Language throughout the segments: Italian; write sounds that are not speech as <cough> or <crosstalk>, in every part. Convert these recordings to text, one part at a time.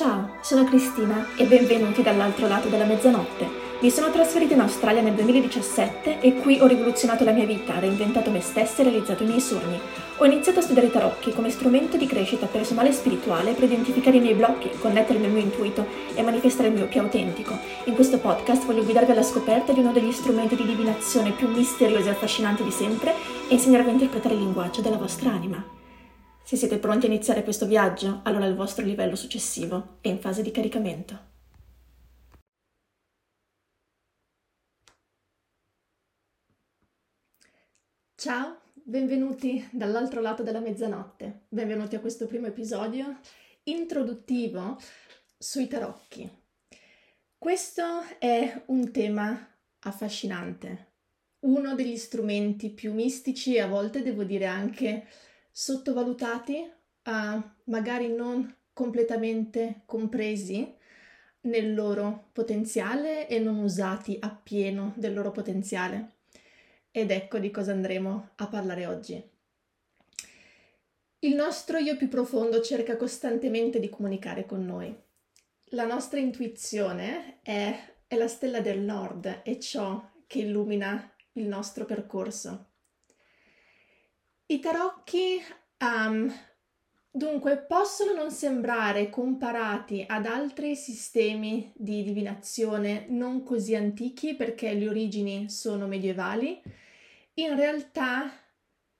Ciao, sono Cristina e benvenuti dall'altro lato della mezzanotte. Mi sono trasferita in Australia nel 2017 e qui ho rivoluzionato la mia vita, reinventato me stessa e realizzato i miei sogni. Ho iniziato a studiare i tarocchi come strumento di crescita personale e spirituale per identificare i miei blocchi, connettermi al mio intuito e manifestare il mio più autentico. In questo podcast voglio guidarvi alla scoperta di uno degli strumenti di divinazione più misteriosi e affascinanti di sempre e insegnarvi a interpretare il linguaggio della vostra anima. Se siete pronti a iniziare questo viaggio, allora il vostro livello successivo è in fase di caricamento. Ciao, benvenuti dall'altro lato della mezzanotte. Benvenuti a questo primo episodio introduttivo sui tarocchi. Questo è un tema affascinante, uno degli strumenti più mistici e a volte devo dire anche sottovalutati, uh, magari non completamente compresi nel loro potenziale e non usati appieno del loro potenziale. Ed ecco di cosa andremo a parlare oggi. Il nostro io più profondo cerca costantemente di comunicare con noi. La nostra intuizione è, è la stella del nord, è ciò che illumina il nostro percorso. I tarocchi um, dunque possono non sembrare comparati ad altri sistemi di divinazione non così antichi perché le origini sono medievali. In realtà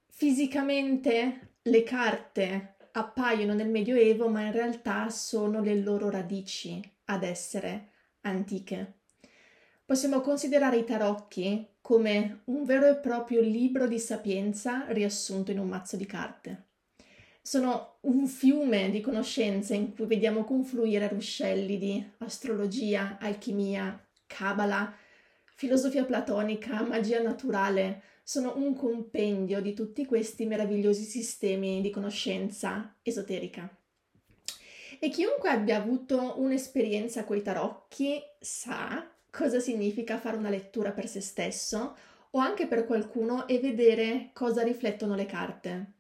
fisicamente le carte appaiono nel Medioevo, ma in realtà sono le loro radici ad essere antiche. Possiamo considerare i tarocchi come un vero e proprio libro di sapienza riassunto in un mazzo di carte. Sono un fiume di conoscenze in cui vediamo confluire ruscelli di astrologia, alchimia, cabala, filosofia platonica, magia naturale. Sono un compendio di tutti questi meravigliosi sistemi di conoscenza esoterica. E chiunque abbia avuto un'esperienza coi tarocchi sa cosa significa fare una lettura per se stesso o anche per qualcuno e vedere cosa riflettono le carte.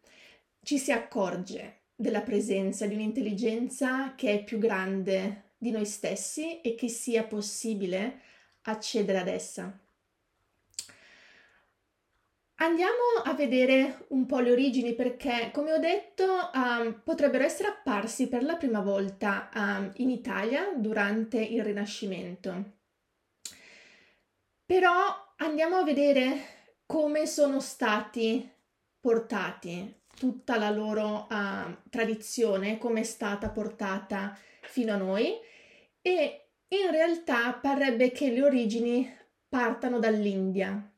Ci si accorge della presenza di un'intelligenza che è più grande di noi stessi e che sia possibile accedere ad essa. Andiamo a vedere un po' le origini perché, come ho detto, um, potrebbero essere apparsi per la prima volta um, in Italia durante il Rinascimento. Però andiamo a vedere come sono stati portati tutta la loro uh, tradizione, come è stata portata fino a noi e in realtà parrebbe che le origini partano dall'India.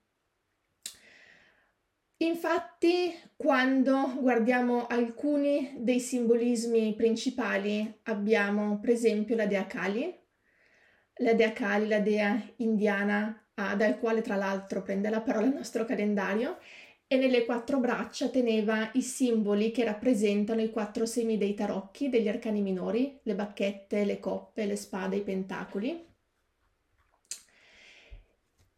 Infatti, quando guardiamo alcuni dei simbolismi principali, abbiamo per esempio la dea Kali, la dea Kali, la dea indiana dal quale tra l'altro prende la parola il nostro calendario, e nelle quattro braccia teneva i simboli che rappresentano i quattro semi dei tarocchi degli arcani minori, le bacchette, le coppe, le spade, i pentacoli.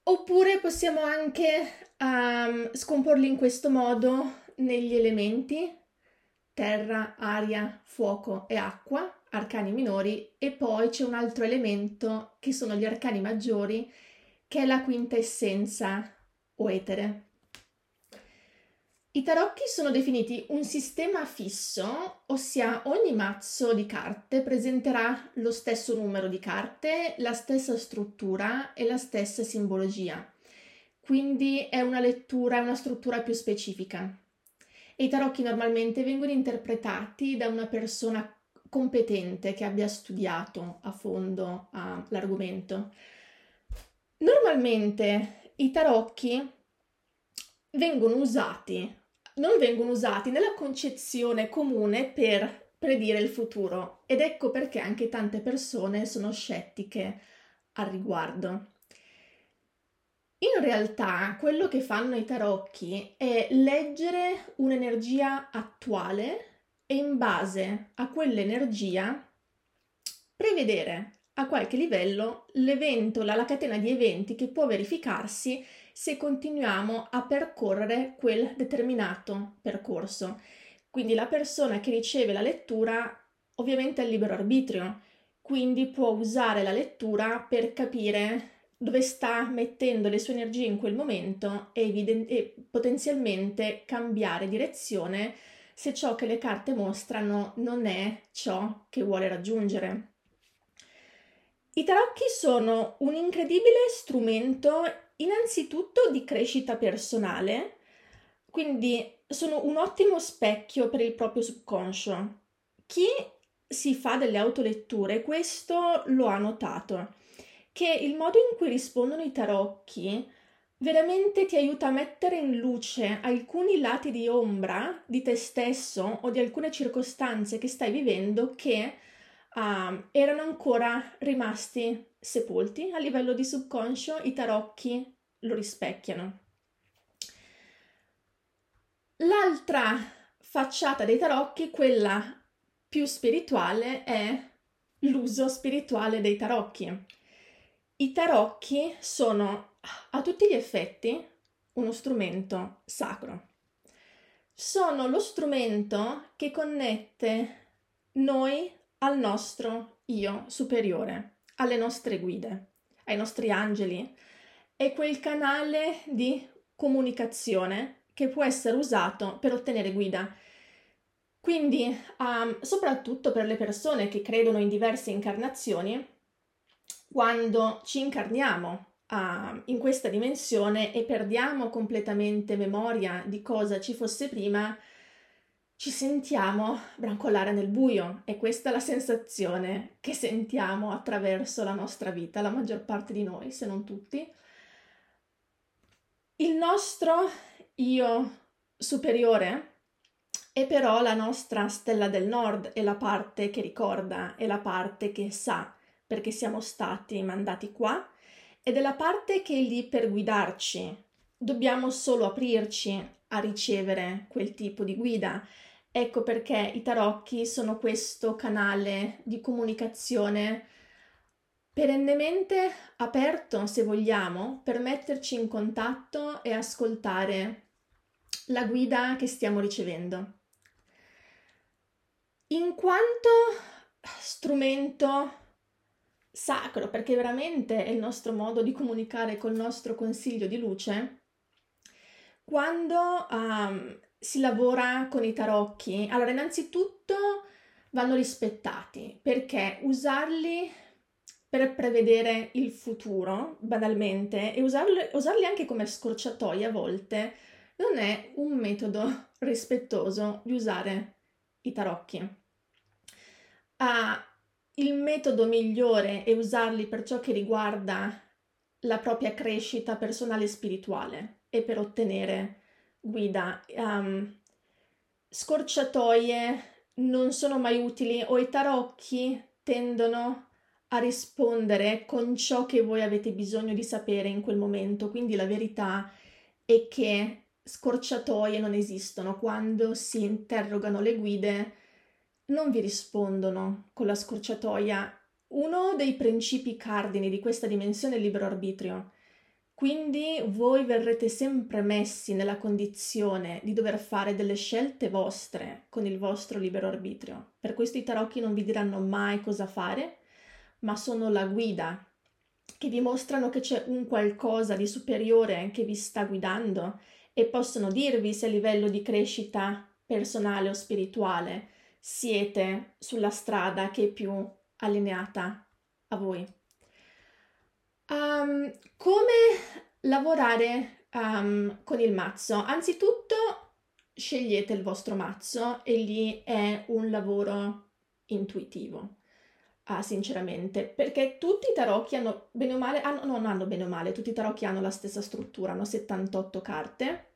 Oppure possiamo anche um, scomporli in questo modo negli elementi terra, aria, fuoco e acqua, arcani minori, e poi c'è un altro elemento che sono gli arcani maggiori che è la quinta essenza o etere. I tarocchi sono definiti un sistema fisso, ossia ogni mazzo di carte presenterà lo stesso numero di carte, la stessa struttura e la stessa simbologia. Quindi è una lettura, una struttura più specifica. E I tarocchi normalmente vengono interpretati da una persona competente che abbia studiato a fondo uh, l'argomento. Normalmente i tarocchi vengono usati, non vengono usati nella concezione comune per predire il futuro ed ecco perché anche tante persone sono scettiche al riguardo. In realtà quello che fanno i tarocchi è leggere un'energia attuale e in base a quell'energia prevedere a qualche livello l'evento, la, la catena di eventi che può verificarsi se continuiamo a percorrere quel determinato percorso. Quindi la persona che riceve la lettura ovviamente ha il libero arbitrio, quindi può usare la lettura per capire dove sta mettendo le sue energie in quel momento e, eviden- e potenzialmente cambiare direzione se ciò che le carte mostrano non è ciò che vuole raggiungere. I tarocchi sono un incredibile strumento innanzitutto di crescita personale, quindi sono un ottimo specchio per il proprio subconscio. Chi si fa delle autoletture questo lo ha notato, che il modo in cui rispondono i tarocchi veramente ti aiuta a mettere in luce alcuni lati di ombra di te stesso o di alcune circostanze che stai vivendo che uh, erano ancora rimasti sepolti a livello di subconscio, i tarocchi lo rispecchiano. L'altra facciata dei tarocchi, quella più spirituale, è l'uso spirituale dei tarocchi. I tarocchi sono a tutti gli effetti uno strumento sacro. Sono lo strumento che connette noi al nostro io superiore, alle nostre guide, ai nostri angeli. È quel canale di comunicazione che può essere usato per ottenere guida. Quindi, um, soprattutto per le persone che credono in diverse incarnazioni, quando ci incarniamo uh, in questa dimensione e perdiamo completamente memoria di cosa ci fosse prima, ci sentiamo brancolare nel buio e questa è la sensazione che sentiamo attraverso la nostra vita, la maggior parte di noi, se non tutti. Il nostro io superiore è però la nostra stella del nord, è la parte che ricorda, è la parte che sa perché siamo stati mandati qua ed è la parte che è lì per guidarci. Dobbiamo solo aprirci a ricevere quel tipo di guida. Ecco perché i tarocchi sono questo canale di comunicazione perennemente aperto, se vogliamo, per metterci in contatto e ascoltare la guida che stiamo ricevendo. In quanto strumento sacro, perché veramente è il nostro modo di comunicare col nostro consiglio di luce, quando um, si lavora con i tarocchi, allora innanzitutto vanno rispettati perché usarli per prevedere il futuro, banalmente, e usarli, usarli anche come scorciatoie a volte, non è un metodo <laughs> rispettoso di usare i tarocchi. Uh, il metodo migliore è usarli per ciò che riguarda la propria crescita personale e spirituale e per ottenere guida. Um, scorciatoie non sono mai utili o i tarocchi tendono a rispondere con ciò che voi avete bisogno di sapere in quel momento. Quindi la verità è che scorciatoie non esistono. Quando si interrogano le guide, non vi rispondono con la scorciatoia. Uno dei principi cardini di questa dimensione è il libero arbitrio. Quindi voi verrete sempre messi nella condizione di dover fare delle scelte vostre con il vostro libero arbitrio. Per questo i tarocchi non vi diranno mai cosa fare, ma sono la guida che vi mostrano che c'è un qualcosa di superiore che vi sta guidando e possono dirvi se a livello di crescita personale o spirituale siete sulla strada che è più allineata a voi. Um, come lavorare um, con il mazzo? Anzitutto scegliete il vostro mazzo e lì è un lavoro intuitivo. Ah, sinceramente, perché tutti i tarocchi hanno bene o male, hanno, non hanno bene o male, tutti i tarocchi hanno la stessa struttura, hanno 78 carte,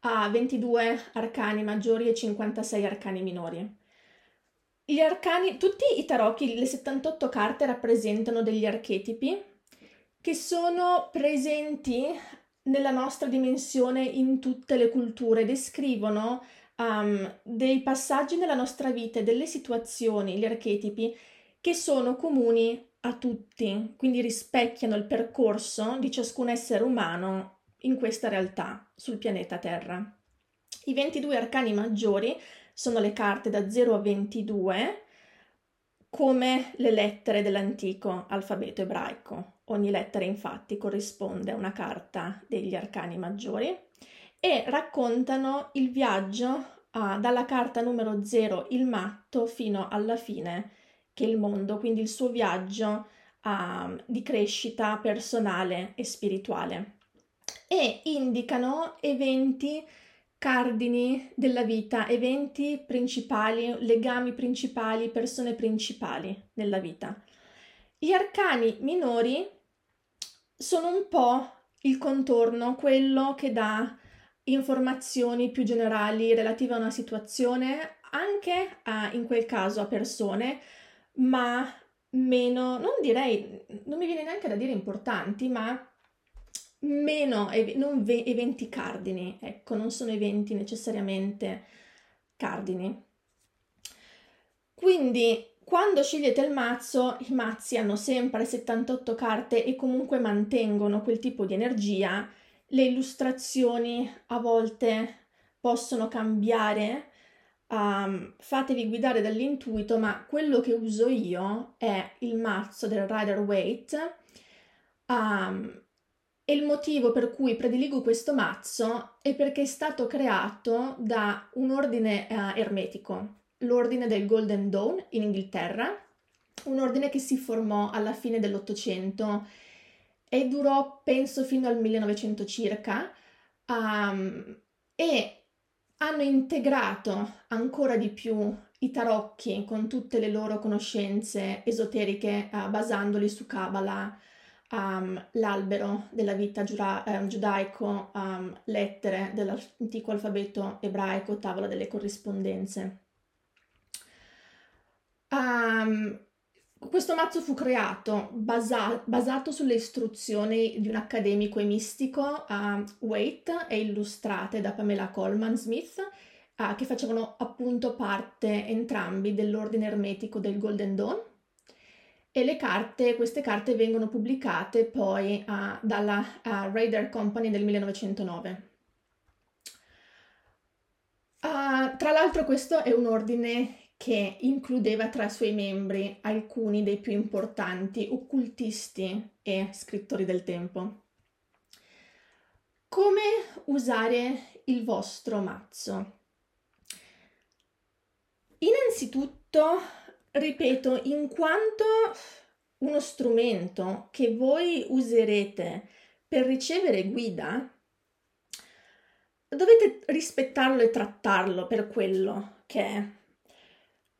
ha 22 arcani maggiori e 56 arcani minori. Gli arcani, tutti i tarocchi, le 78 carte rappresentano degli archetipi che sono presenti nella nostra dimensione in tutte le culture, descrivono um, dei passaggi nella nostra vita, delle situazioni, gli archetipi che sono comuni a tutti, quindi rispecchiano il percorso di ciascun essere umano in questa realtà sul pianeta Terra. I 22 arcani maggiori sono le carte da 0 a 22 come le lettere dell'antico alfabeto ebraico. Ogni lettera infatti corrisponde a una carta degli arcani maggiori e raccontano il viaggio uh, dalla carta numero 0, il matto, fino alla fine, che è il mondo, quindi il suo viaggio uh, di crescita personale e spirituale. E indicano eventi cardini della vita, eventi principali, legami principali, persone principali nella vita. Gli arcani minori sono un po' il contorno, quello che dà informazioni più generali relative a una situazione, anche a, in quel caso a persone, ma meno, non direi, non mi viene neanche da dire importanti, ma meno, non ve- eventi cardini, ecco, non sono eventi necessariamente cardini. Quindi quando scegliete il mazzo, i mazzi hanno sempre 78 carte e comunque mantengono quel tipo di energia. Le illustrazioni a volte possono cambiare, um, fatevi guidare dall'intuito, ma quello che uso io è il mazzo del Rider Waite. Um, e il motivo per cui prediligo questo mazzo è perché è stato creato da un ordine uh, ermetico, l'ordine del Golden Dawn in Inghilterra, un ordine che si formò alla fine dell'Ottocento e durò penso fino al 1900 circa um, e hanno integrato ancora di più i tarocchi con tutte le loro conoscenze esoteriche uh, basandoli su Kabbalah, um, l'albero della vita giura- eh, giudaico, um, lettere dell'antico alfabeto ebraico, tavola delle corrispondenze. Um, questo mazzo fu creato basa- basato sulle istruzioni di un accademico e mistico, uh, Waite, e illustrate da Pamela Coleman Smith, uh, che facevano appunto parte entrambi dell'ordine ermetico del Golden Dawn. E carte, queste carte vengono pubblicate poi uh, dalla Raider Company nel 1909. tra l'altro questo è un ordine che includeva tra i suoi membri alcuni dei più importanti occultisti e scrittori del tempo. Come usare il vostro mazzo? Innanzitutto, ripeto, in quanto uno strumento che voi userete per ricevere guida, dovete rispettarlo e trattarlo per quello che è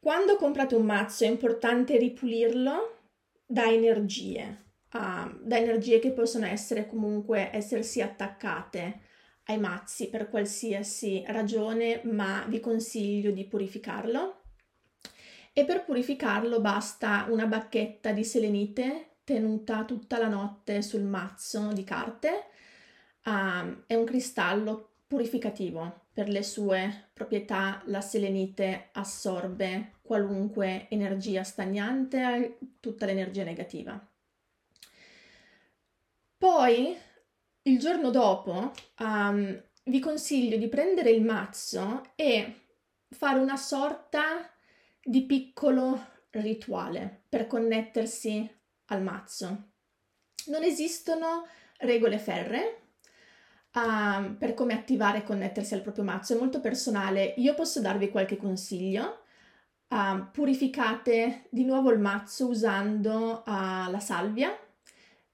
quando comprate un mazzo è importante ripulirlo da energie, uh, da energie che possono essere comunque essersi attaccate ai mazzi per qualsiasi ragione, ma vi consiglio di purificarlo. E per purificarlo basta una bacchetta di selenite tenuta tutta la notte sul mazzo di carte. Uh, è un cristallo purificativo per le sue proprietà. La selenite assorbe qualunque energia stagnante, tutta l'energia negativa. Poi, il giorno dopo, um, vi consiglio di prendere il mazzo e fare una sorta di piccolo rituale per connettersi al mazzo. Non esistono regole ferre, uh, per come attivare e connettersi al proprio mazzo, è molto personale. Io posso darvi qualche consiglio. Uh, purificate di nuovo il mazzo usando uh, la salvia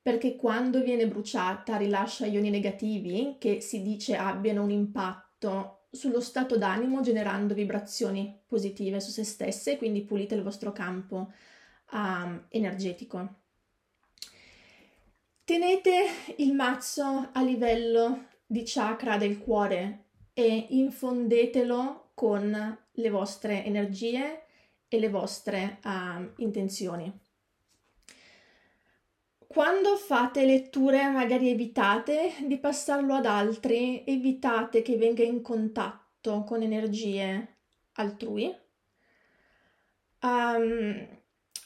perché quando viene bruciata rilascia ioni negativi che si dice abbiano un impatto sullo stato d'animo generando vibrazioni positive su se stesse, quindi pulite il vostro campo um, energetico. Tenete il mazzo a livello di chakra del cuore e infondetelo con le vostre energie e le vostre uh, intenzioni. Quando fate letture magari evitate di passarlo ad altri, evitate che venga in contatto con energie altrui. Um,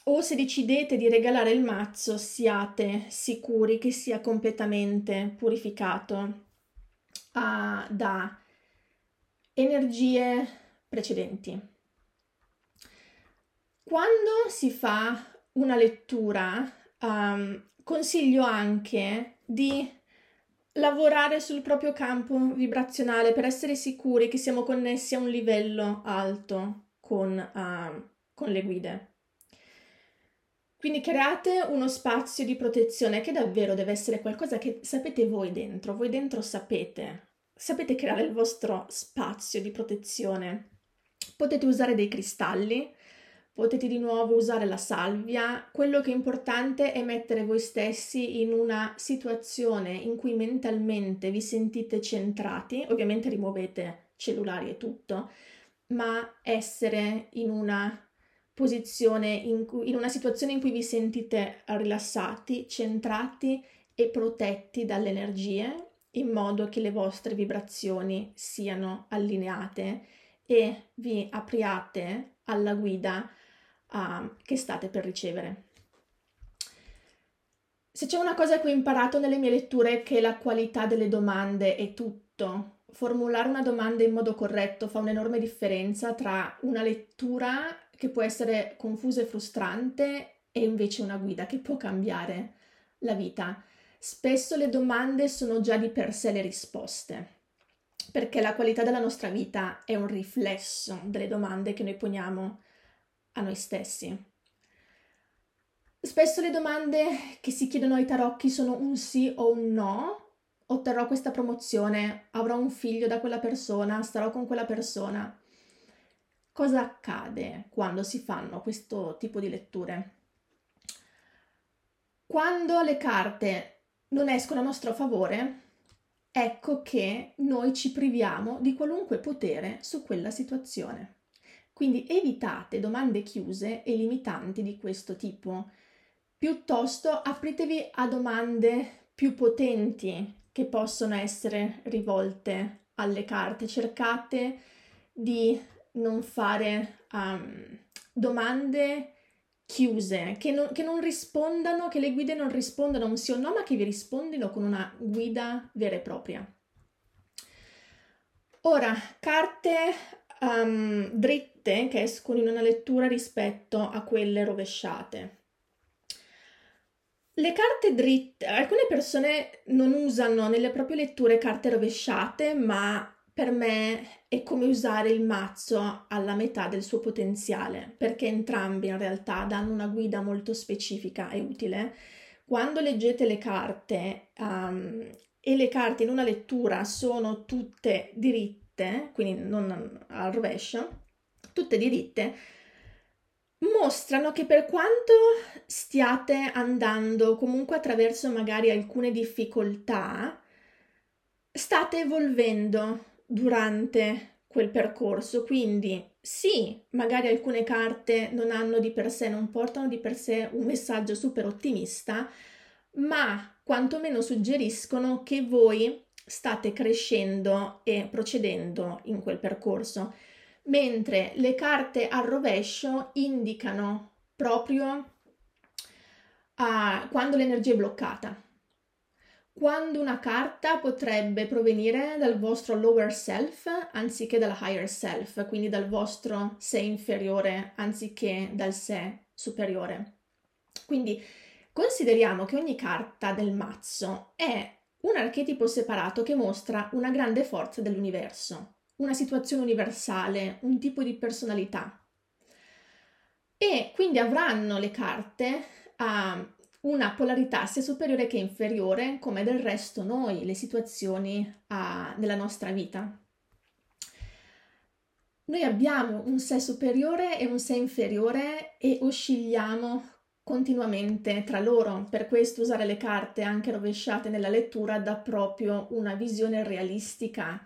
o se decidete di regalare il mazzo, siate sicuri che sia completamente purificato uh, da energie precedenti. quando si fa una lettura, um, consiglio anche di lavorare sul proprio campo vibrazionale per essere sicuri che siamo connessi a un livello alto con, uh, con le guide. Quindi create uno spazio di protezione che davvero deve essere qualcosa che sapete voi dentro, voi dentro sapete, sapete creare il vostro spazio di protezione. Potete usare dei cristalli, potete di nuovo usare la salvia. Quello che è importante è mettere voi stessi in una situazione in cui mentalmente vi sentite centrati, ovviamente rimuovete cellulari e tutto, ma essere in una posizione, in, cui, in una situazione in cui vi sentite rilassati, centrati e protetti dalle energie, in modo che le vostre vibrazioni siano allineate e vi apriate alla guida uh, che state per ricevere. Se c'è una cosa che ho imparato nelle mie letture è che la qualità delle domande è tutto. Formulare una domanda in modo corretto fa un'enorme differenza tra una lettura che può essere confusa e frustrante e invece una guida che può cambiare la vita. Spesso le domande sono già di per sé le risposte, perché la qualità della nostra vita è un riflesso delle domande che noi poniamo a noi stessi. Spesso le domande che si chiedono ai tarocchi sono un sì o un no. Otterrò questa promozione, avrò un figlio da quella persona, starò con quella persona. Cosa accade quando si fanno questo tipo di letture? Quando le carte non escono a nostro favore, ecco che noi ci priviamo di qualunque potere su quella situazione. Quindi evitate domande chiuse e limitanti di questo tipo. Piuttosto apritevi a domande più potenti che possono essere rivolte alle carte. Cercate di non fare um, domande chiuse, che non, che non, rispondano, che le guide non rispondano un sì o no, ma che vi rispondino con una guida vera e propria. Ora, carte um, dritte che escono in una lettura rispetto a quelle rovesciate. Le carte dritte, alcune persone non usano nelle proprie letture carte rovesciate, ma per me è come usare il mazzo alla metà del suo potenziale, perché entrambi in realtà danno una guida molto specifica e utile. Quando leggete le carte um, e le carte in una lettura sono tutte diritte, diritte, quindi non al rovescio, tutte diritte, mostrano che per quanto stiate andando comunque attraverso magari alcune difficoltà, state evolvendo durante quel percorso. Quindi sì, magari alcune carte non hanno di per sé, non portano di per sé un messaggio super ottimista, ma quantomeno suggeriscono che voi state crescendo e procedendo in quel percorso, mentre le carte al rovescio indicano proprio uh, quando l'energia è bloccata. Quando una carta potrebbe provenire dal vostro lower self anziché dal higher self, quindi dal vostro sé inferiore anziché dal sé superiore. Quindi consideriamo che ogni carta del mazzo è un archetipo separato che mostra una grande forza dell'universo, una situazione universale, un tipo di personalità. E quindi avranno le carte uh, una polarità sia superiore che inferiore, come del resto noi, le situazioni uh, della nostra vita. Noi abbiamo un sé superiore e un sé inferiore e oscilliamo continuamente tra loro. Per questo usare le carte anche rovesciate nella lettura dà proprio una visione realistica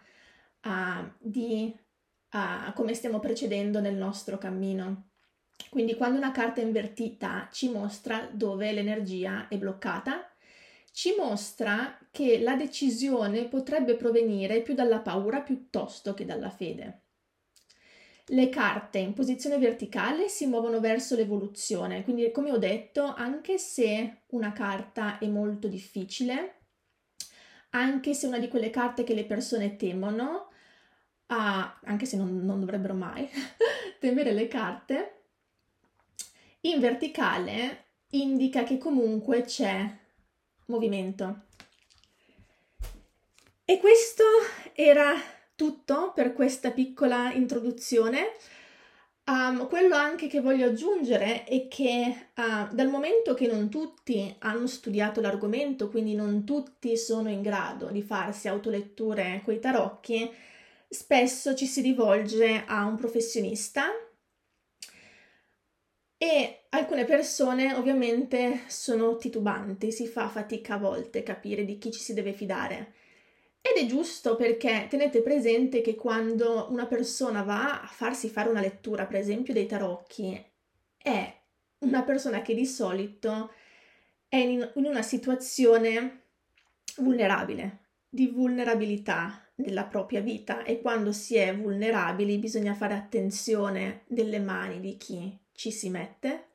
uh, di uh, come stiamo procedendo nel nostro cammino. Quindi quando una carta è invertita ci mostra dove l'energia è bloccata, ci mostra che la decisione potrebbe provenire più dalla paura piuttosto che dalla fede. Le carte in posizione verticale si muovono verso l'evoluzione, quindi come ho detto, anche se una carta è molto difficile, anche se è una di quelle carte che le persone temono, ah, anche se non, non dovrebbero mai <laughs> temere le carte, In verticale indica che comunque c'è movimento. E questo era tutto per questa piccola introduzione. Um, quello anche che voglio aggiungere è che uh, dal momento che non tutti hanno studiato l'argomento, quindi non tutti sono in grado di farsi autoletture coi tarocchi, spesso ci si rivolge a un professionista e alcune persone ovviamente sono titubanti, si fa fatica a volte capire di chi ci si deve fidare. Ed è giusto perché tenete presente che quando una persona va a farsi fare una lettura, per esempio dei tarocchi, è una persona che di solito è in, una situazione vulnerabile, di vulnerabilità nella propria vita e quando si è vulnerabili bisogna fare attenzione nelle mani di chi ci si mette.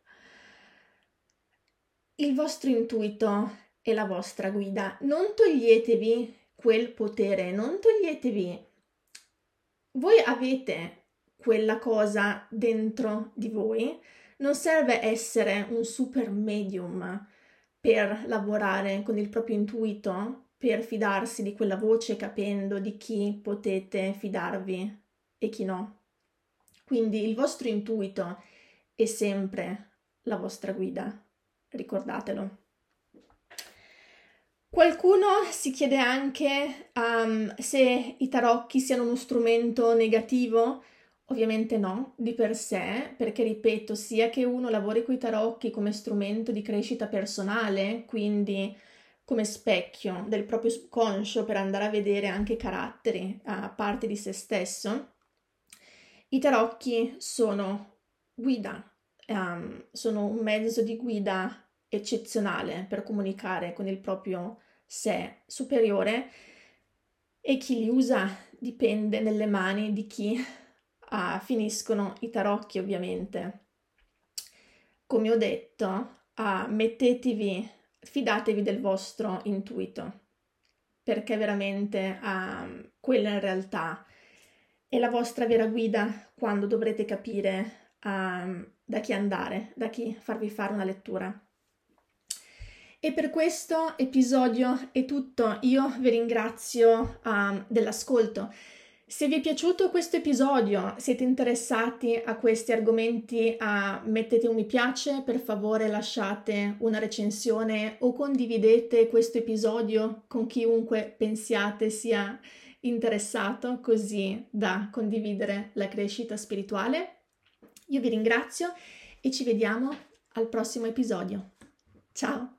Il vostro intuito è la vostra guida. Non toglietevi quel potere, non toglietevi. Voi avete quella cosa dentro di voi. Non serve essere un super medium per lavorare con il proprio intuito, per fidarsi di quella voce capendo di chi potete fidarvi e chi no. Quindi il vostro intuito è sempre la vostra guida, ricordatelo. Qualcuno si chiede anche um, se i tarocchi siano uno strumento negativo. Ovviamente no, di per sé, perché ripeto, sia che uno lavori con i tarocchi come strumento di crescita personale, quindi come specchio del proprio subconscio per andare a vedere anche caratteri a parte di se stesso, i tarocchi sono guida, um, sono un mezzo di guida eccezionale per comunicare con il proprio sé superiore e chi li usa dipende nelle mani di chi ah, finiscono i tarocchi ovviamente. Come ho detto, ah, mettetevi, fidatevi del vostro intuito perché veramente ah, quella in realtà è la vostra vera guida quando dovrete capire um, da chi andare, da chi farvi fare una lettura. E per questo episodio è tutto. Io vi ringrazio um, dell'ascolto. Se vi è piaciuto questo episodio, siete interessati a questi argomenti, uh, mettete un mi piace, per favore lasciate una recensione o condividete questo episodio con chiunque pensiate sia interessato così da condividere la crescita spirituale. Io vi ringrazio e ci vediamo al prossimo episodio. Ciao!